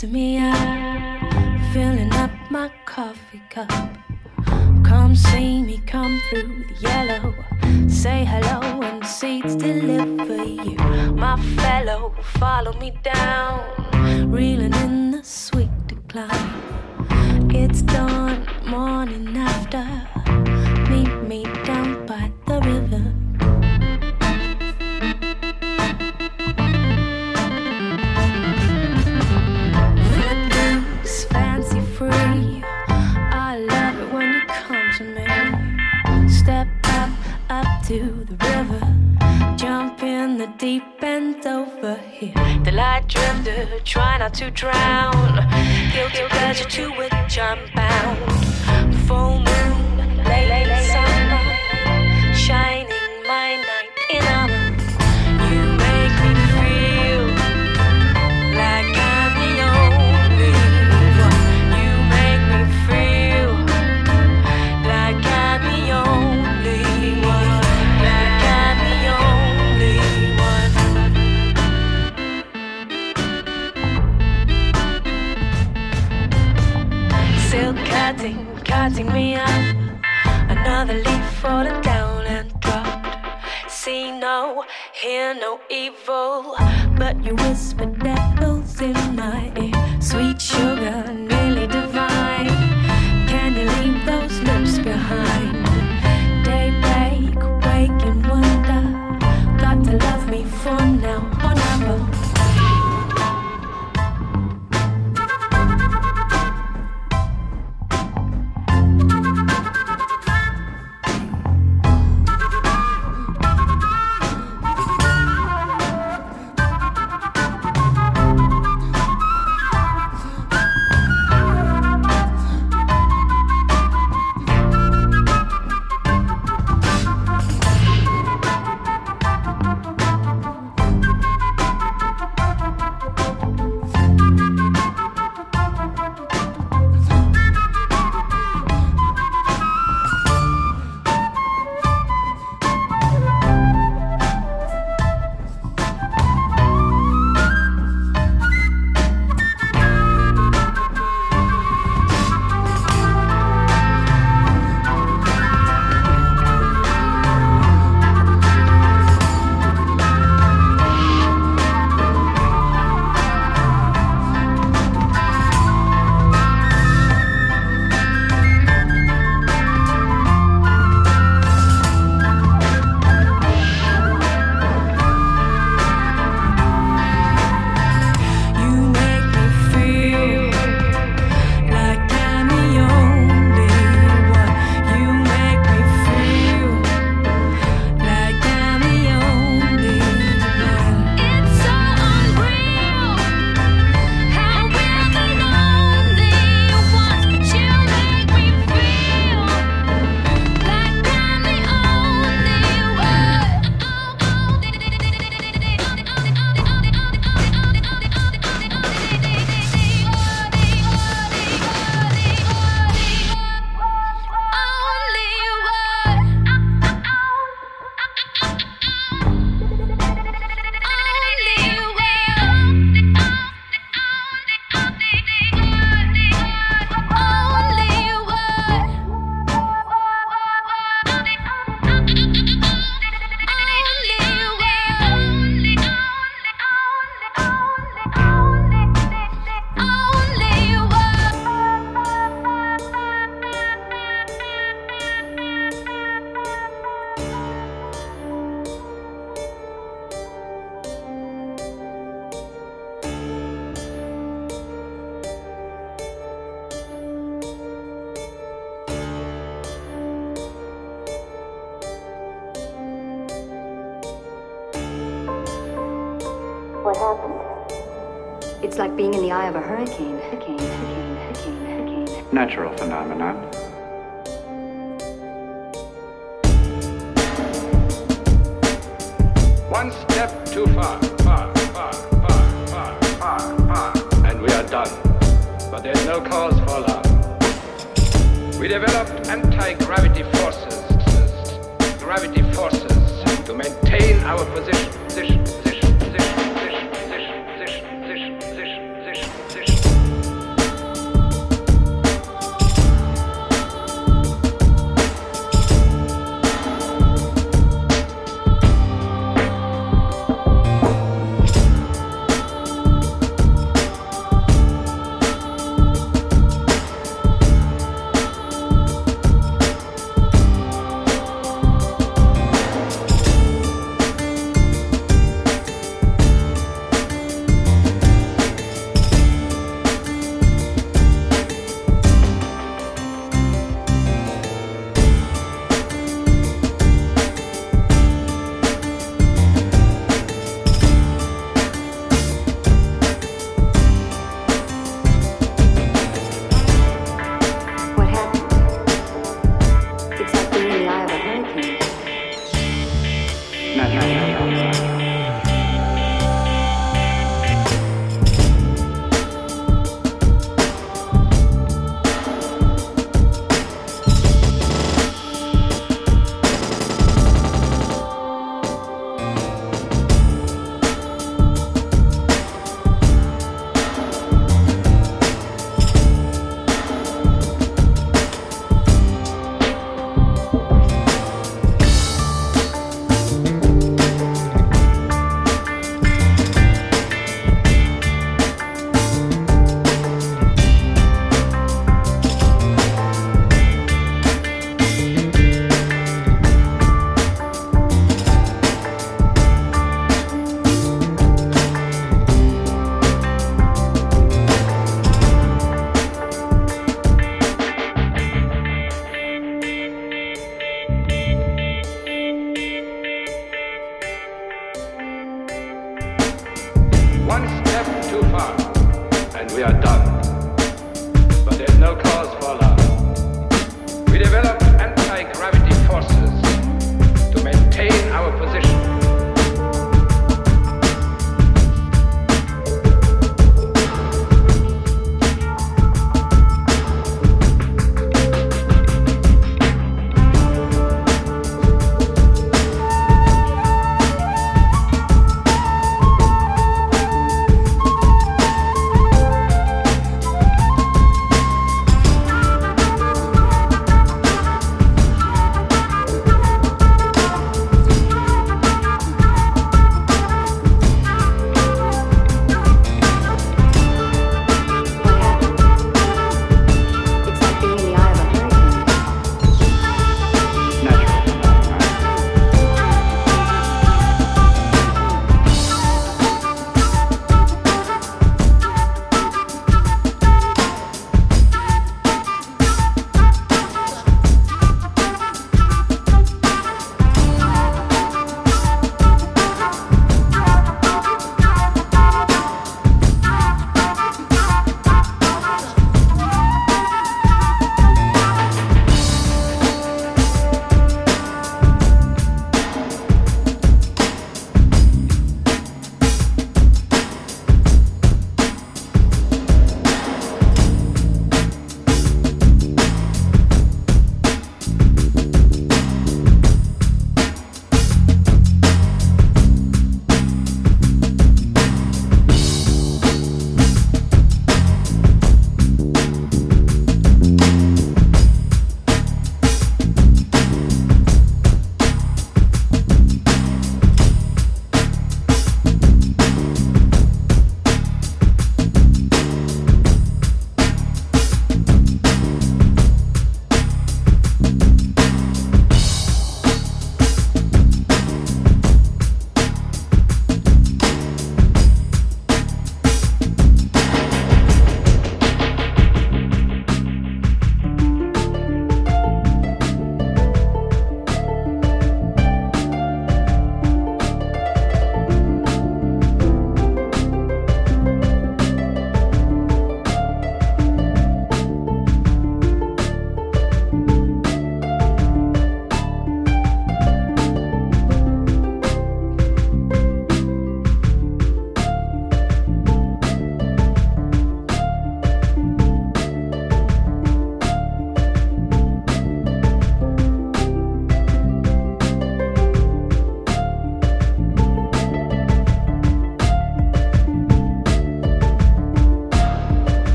To me.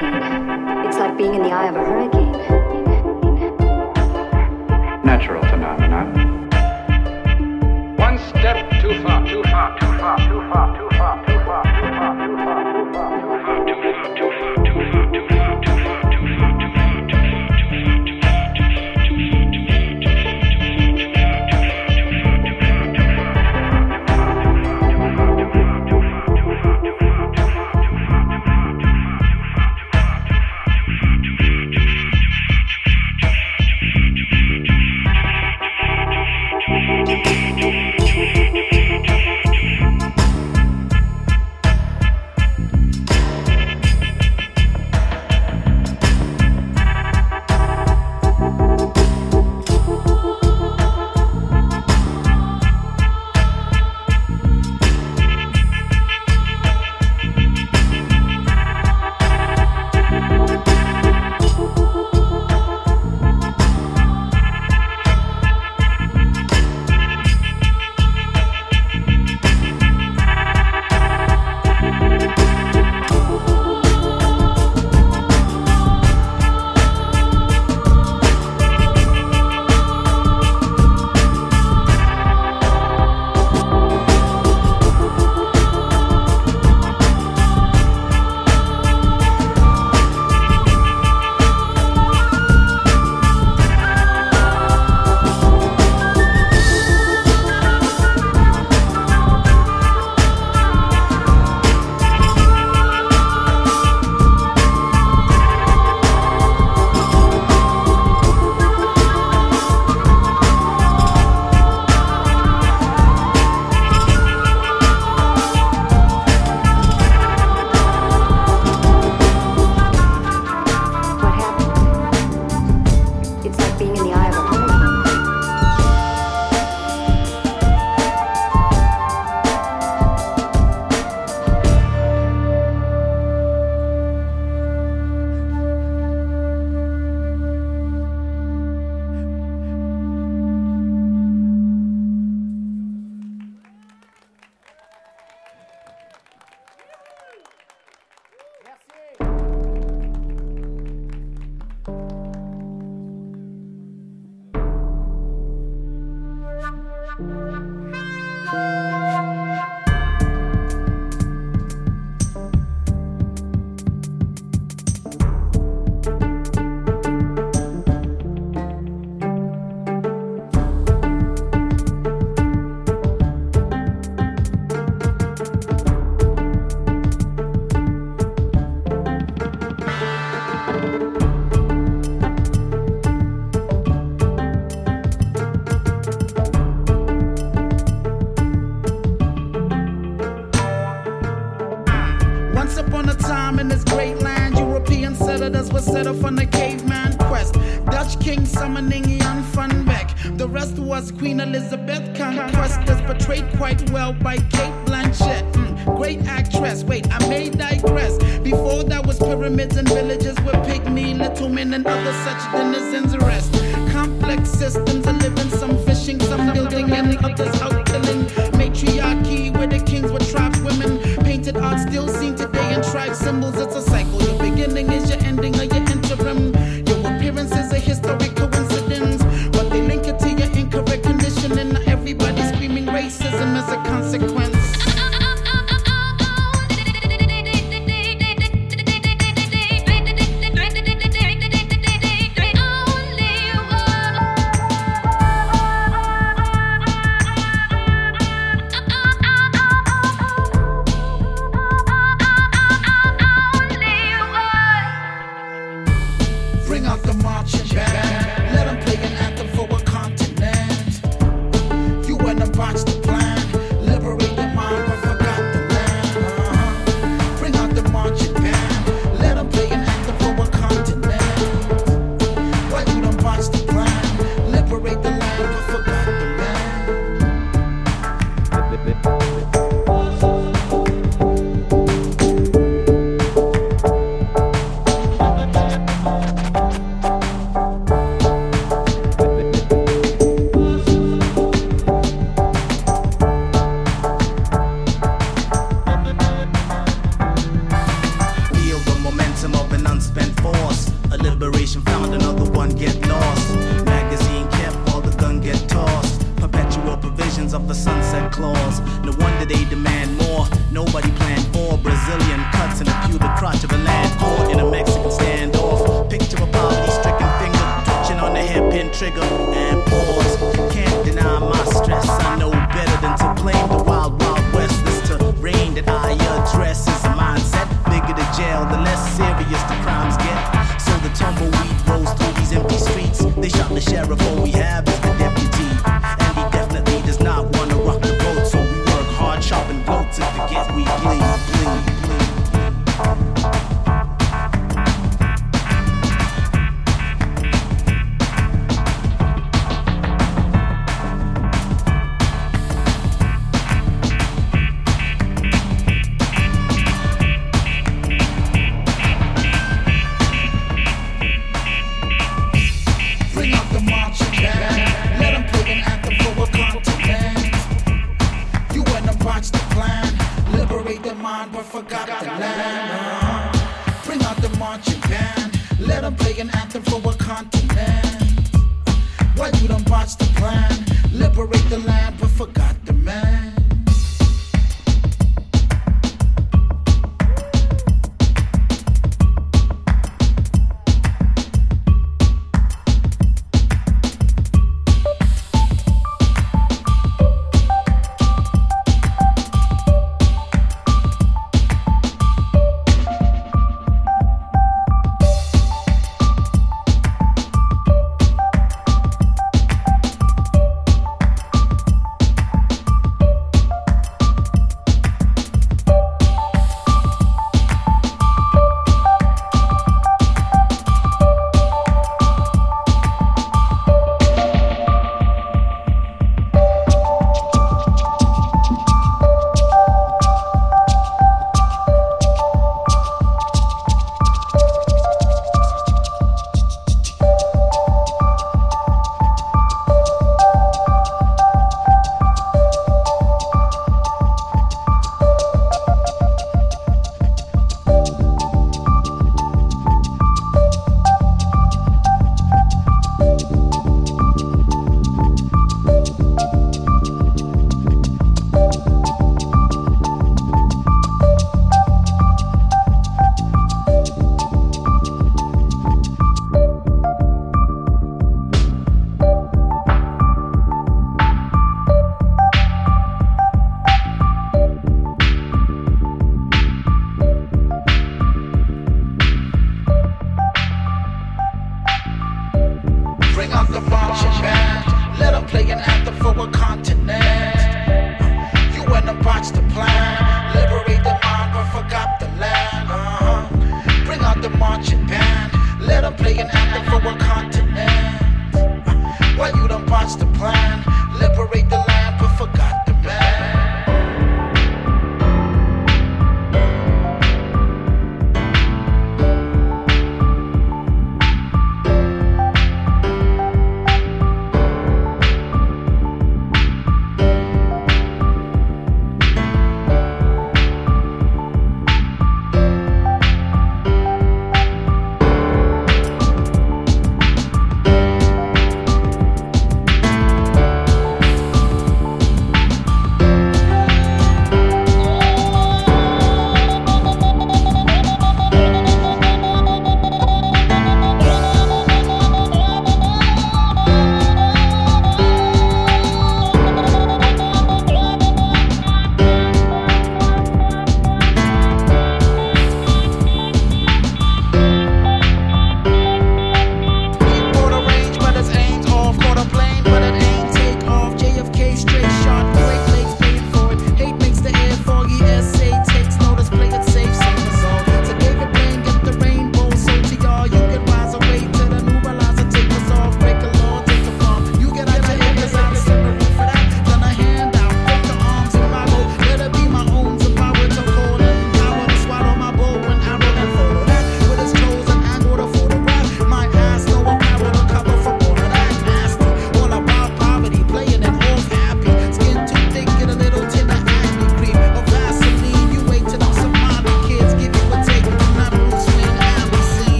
It's like Queen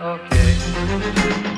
Okay.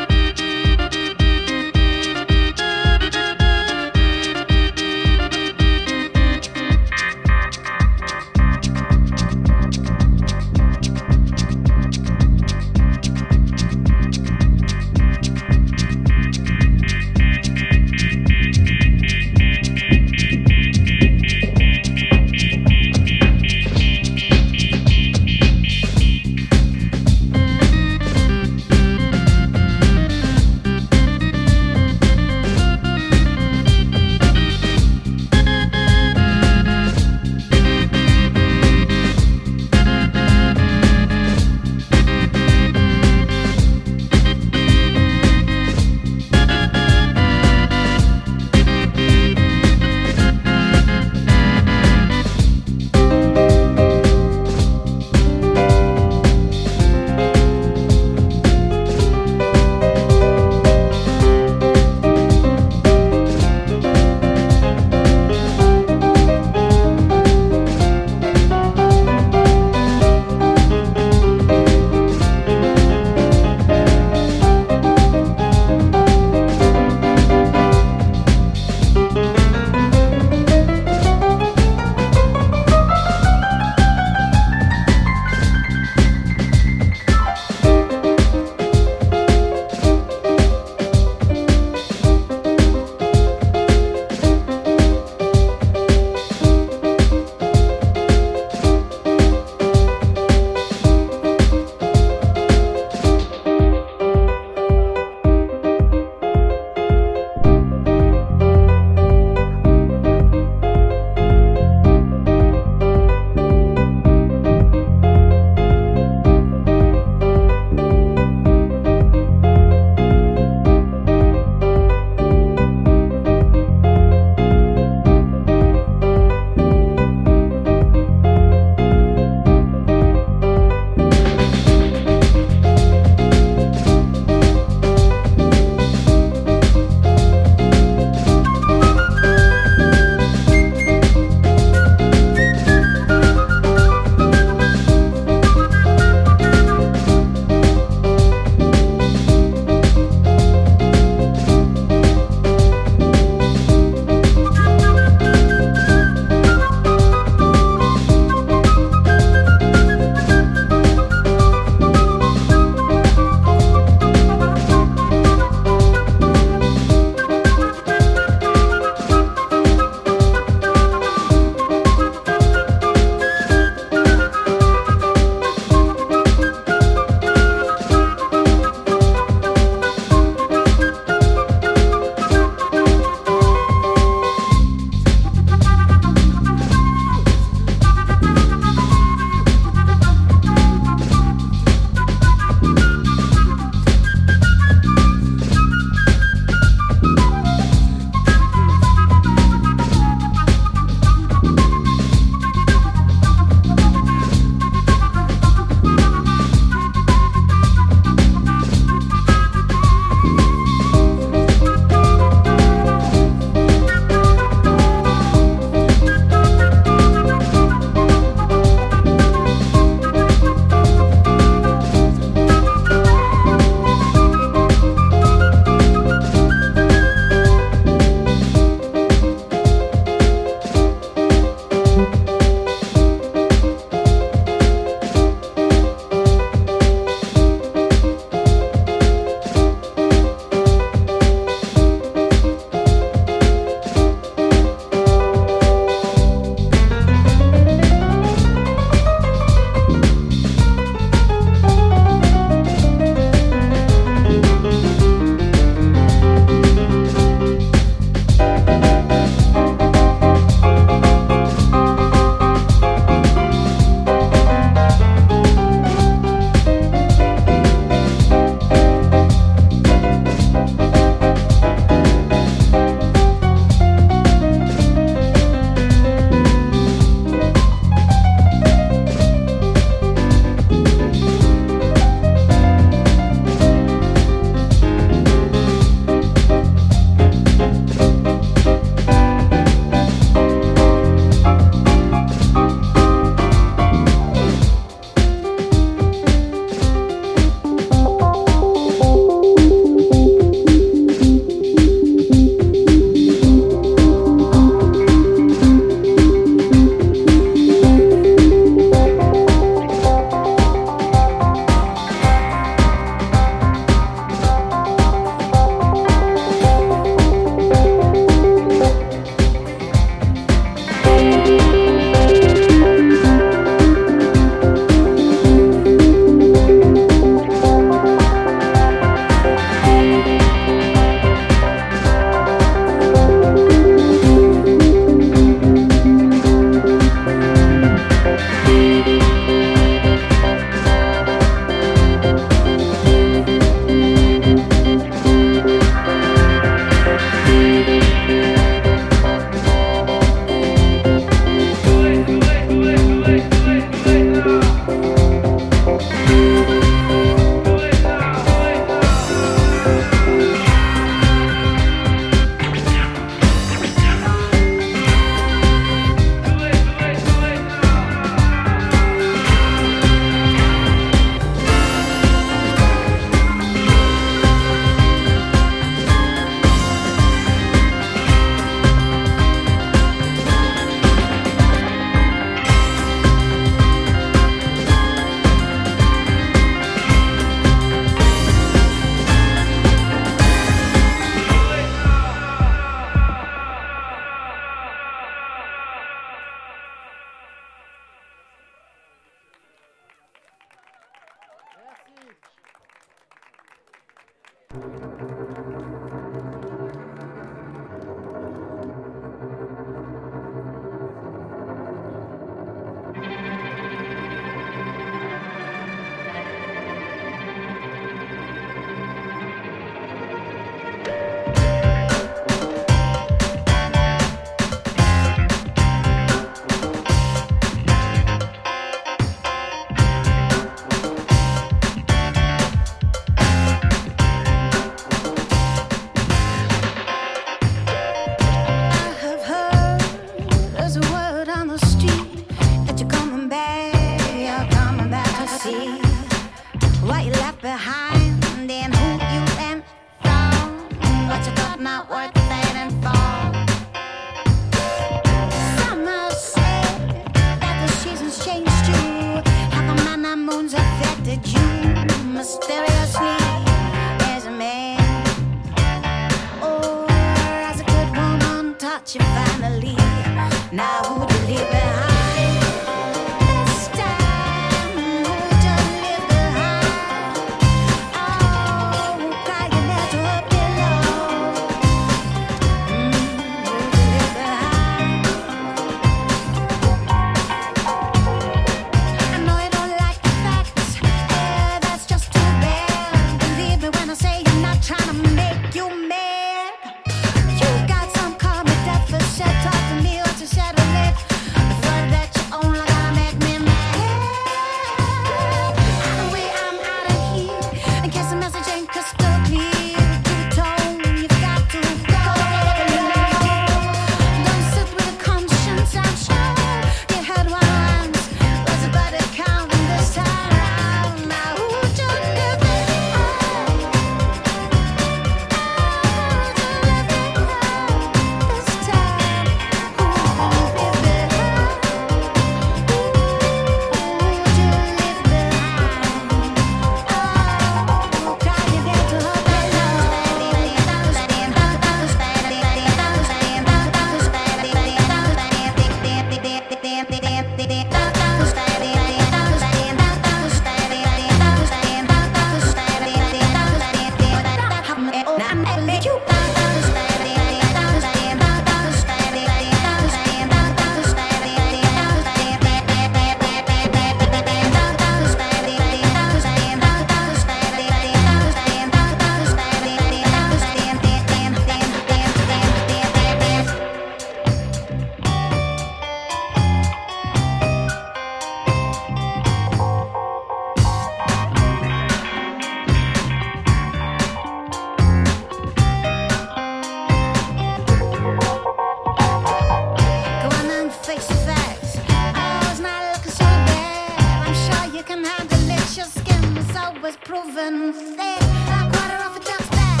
Second hand delicious skin was always proven thick. A quarter of a glass back.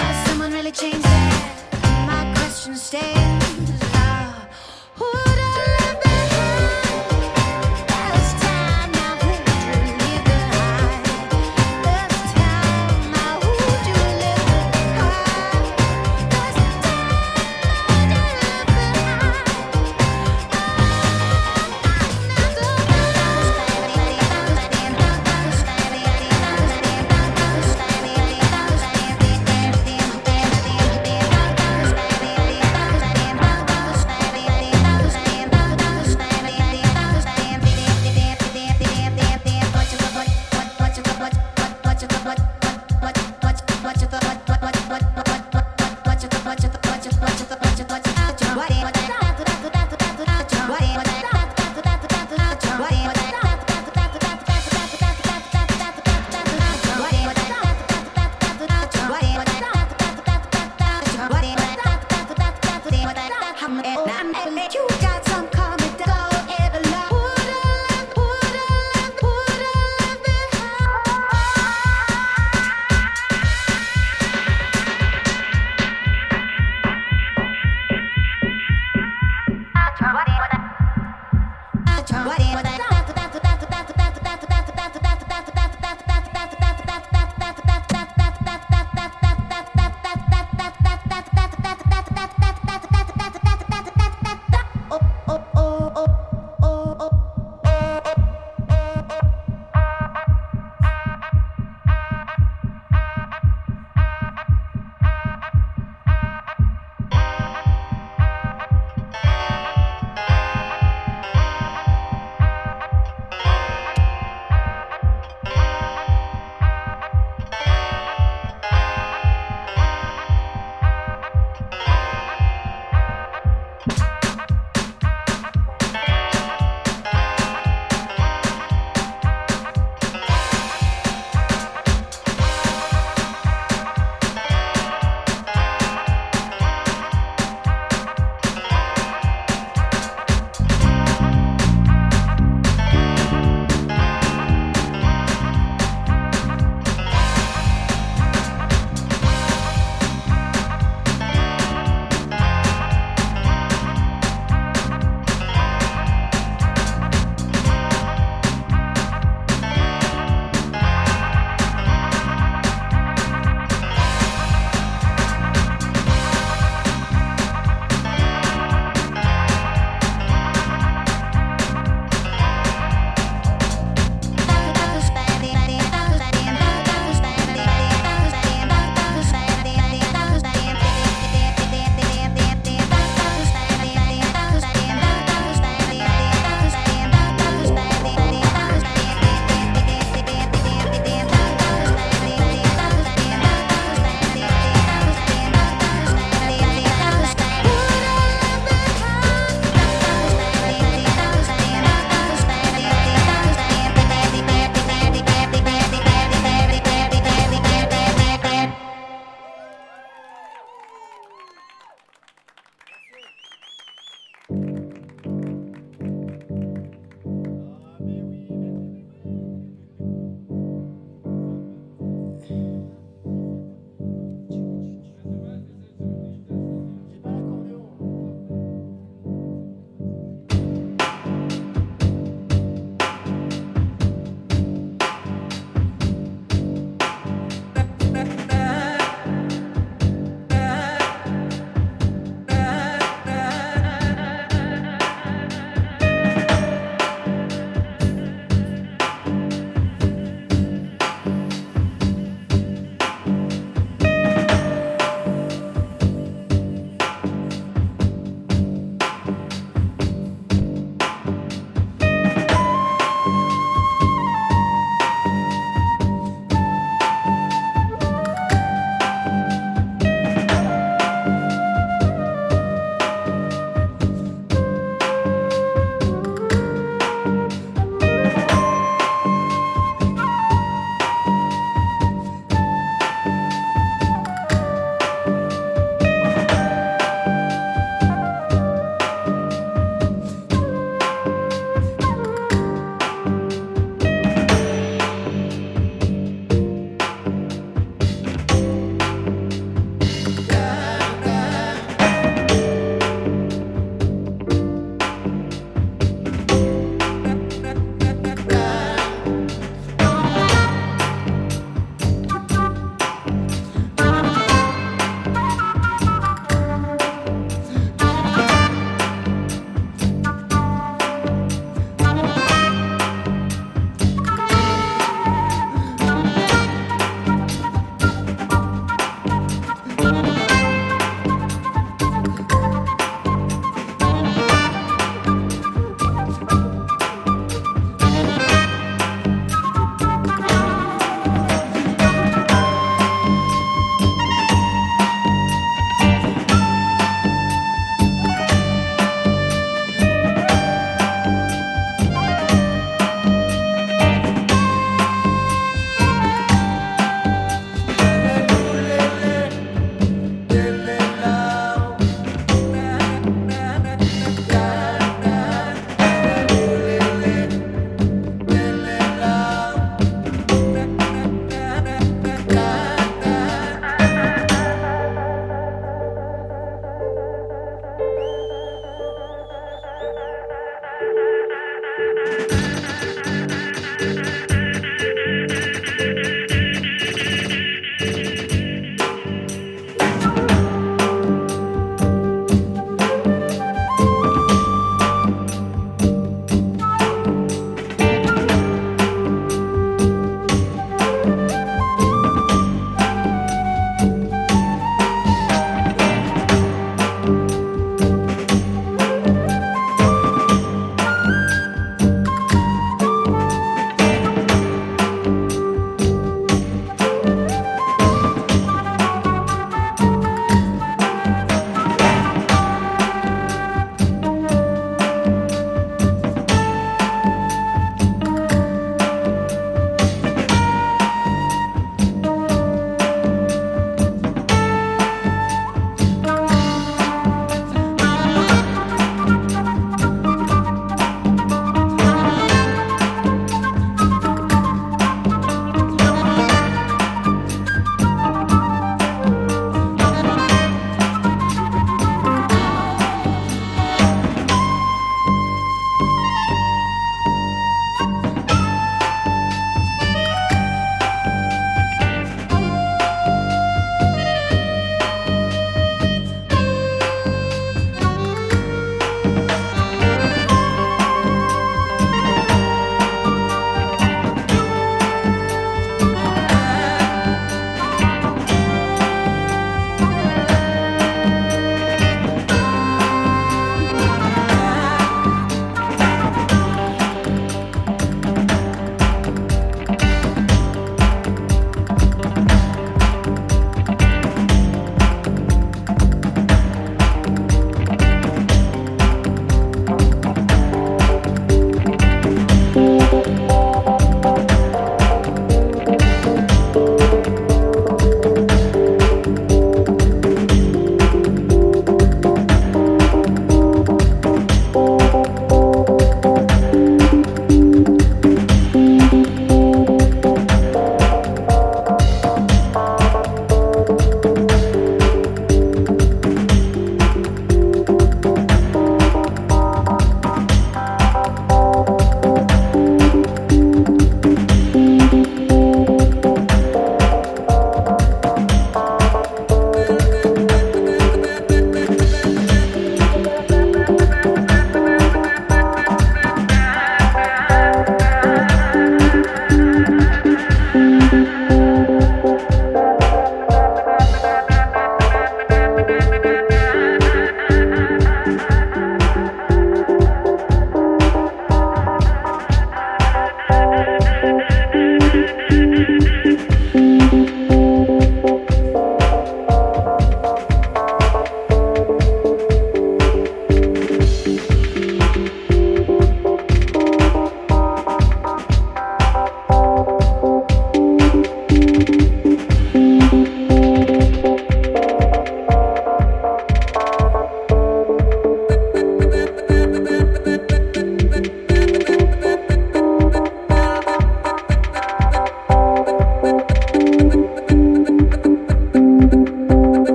Has someone really changed it? My question stands.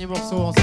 Panie Boxołowski.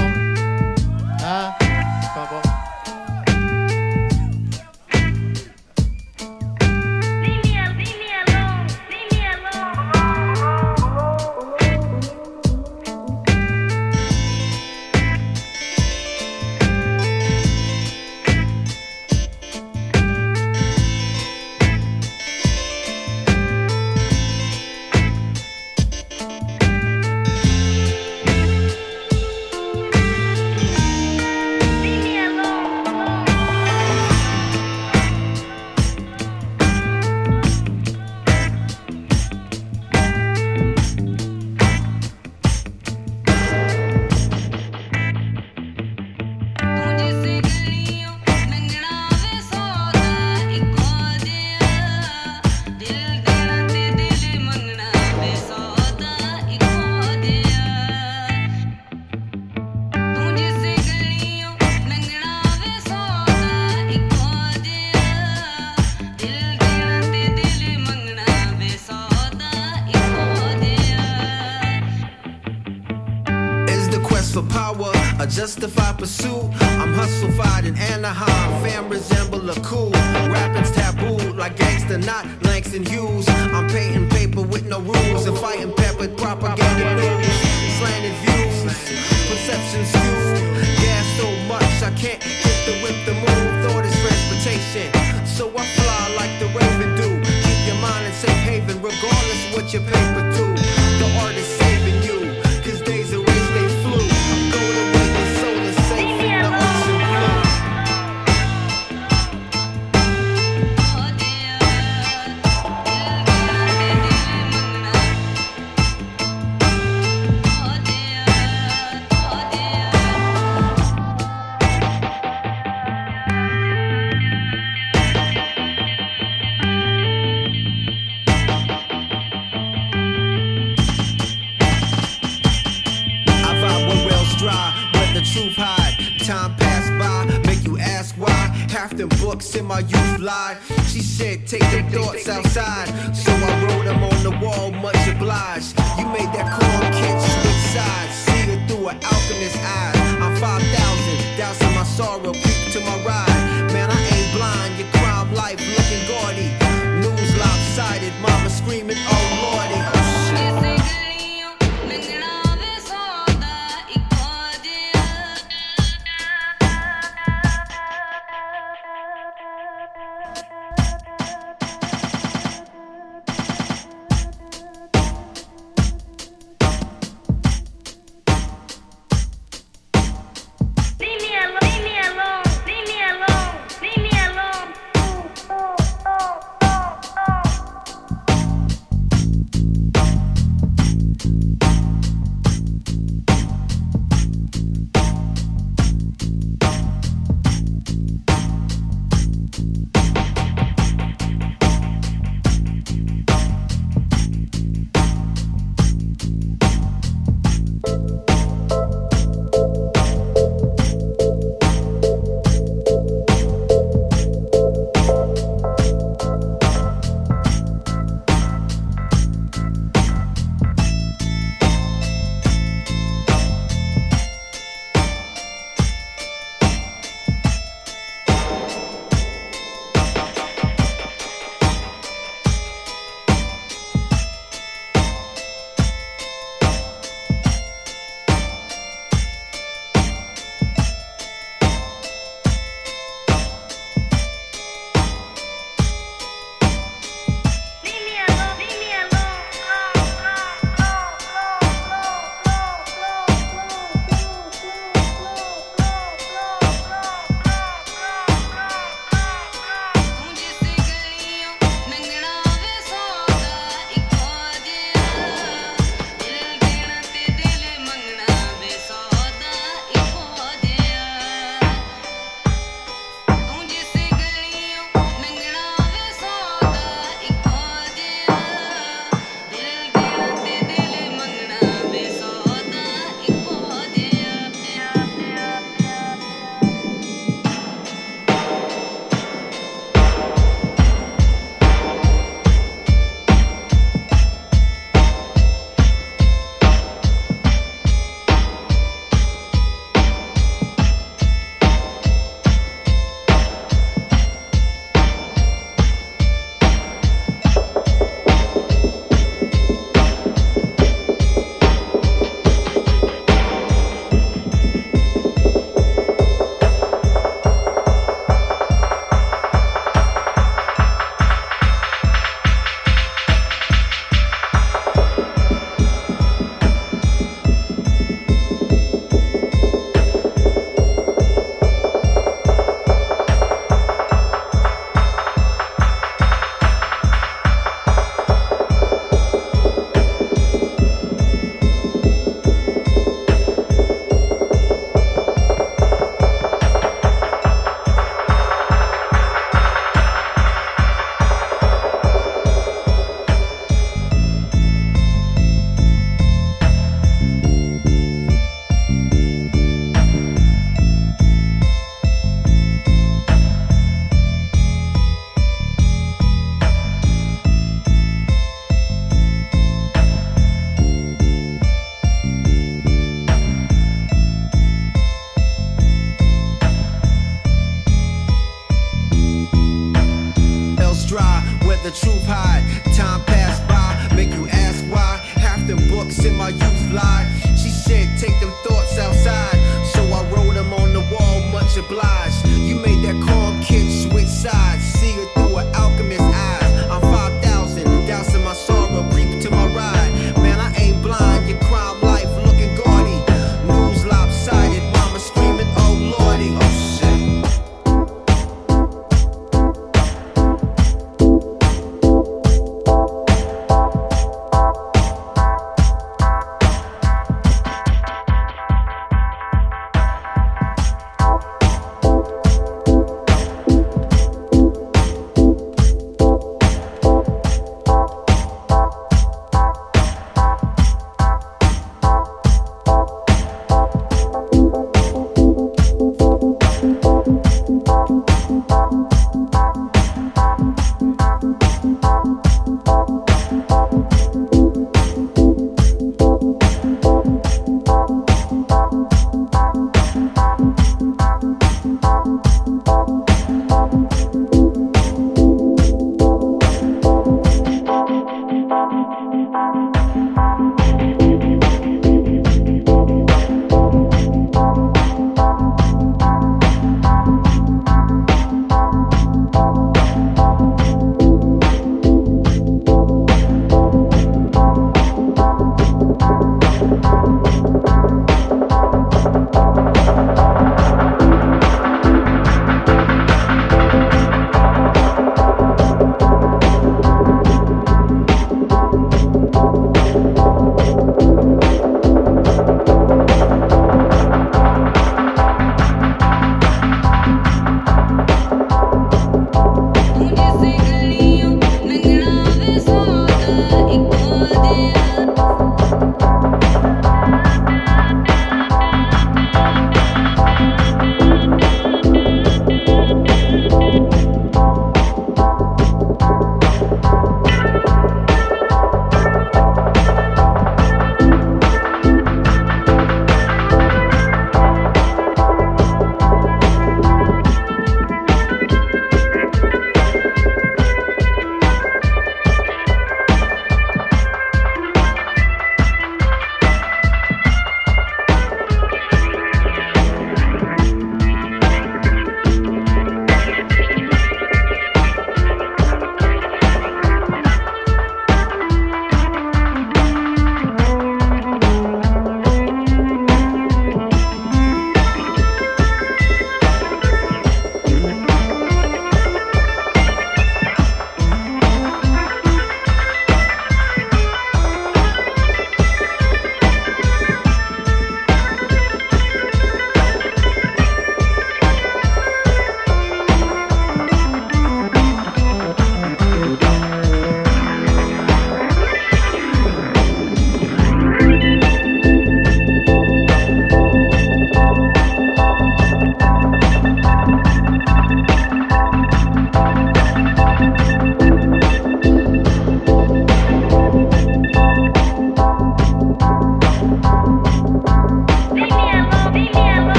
pursue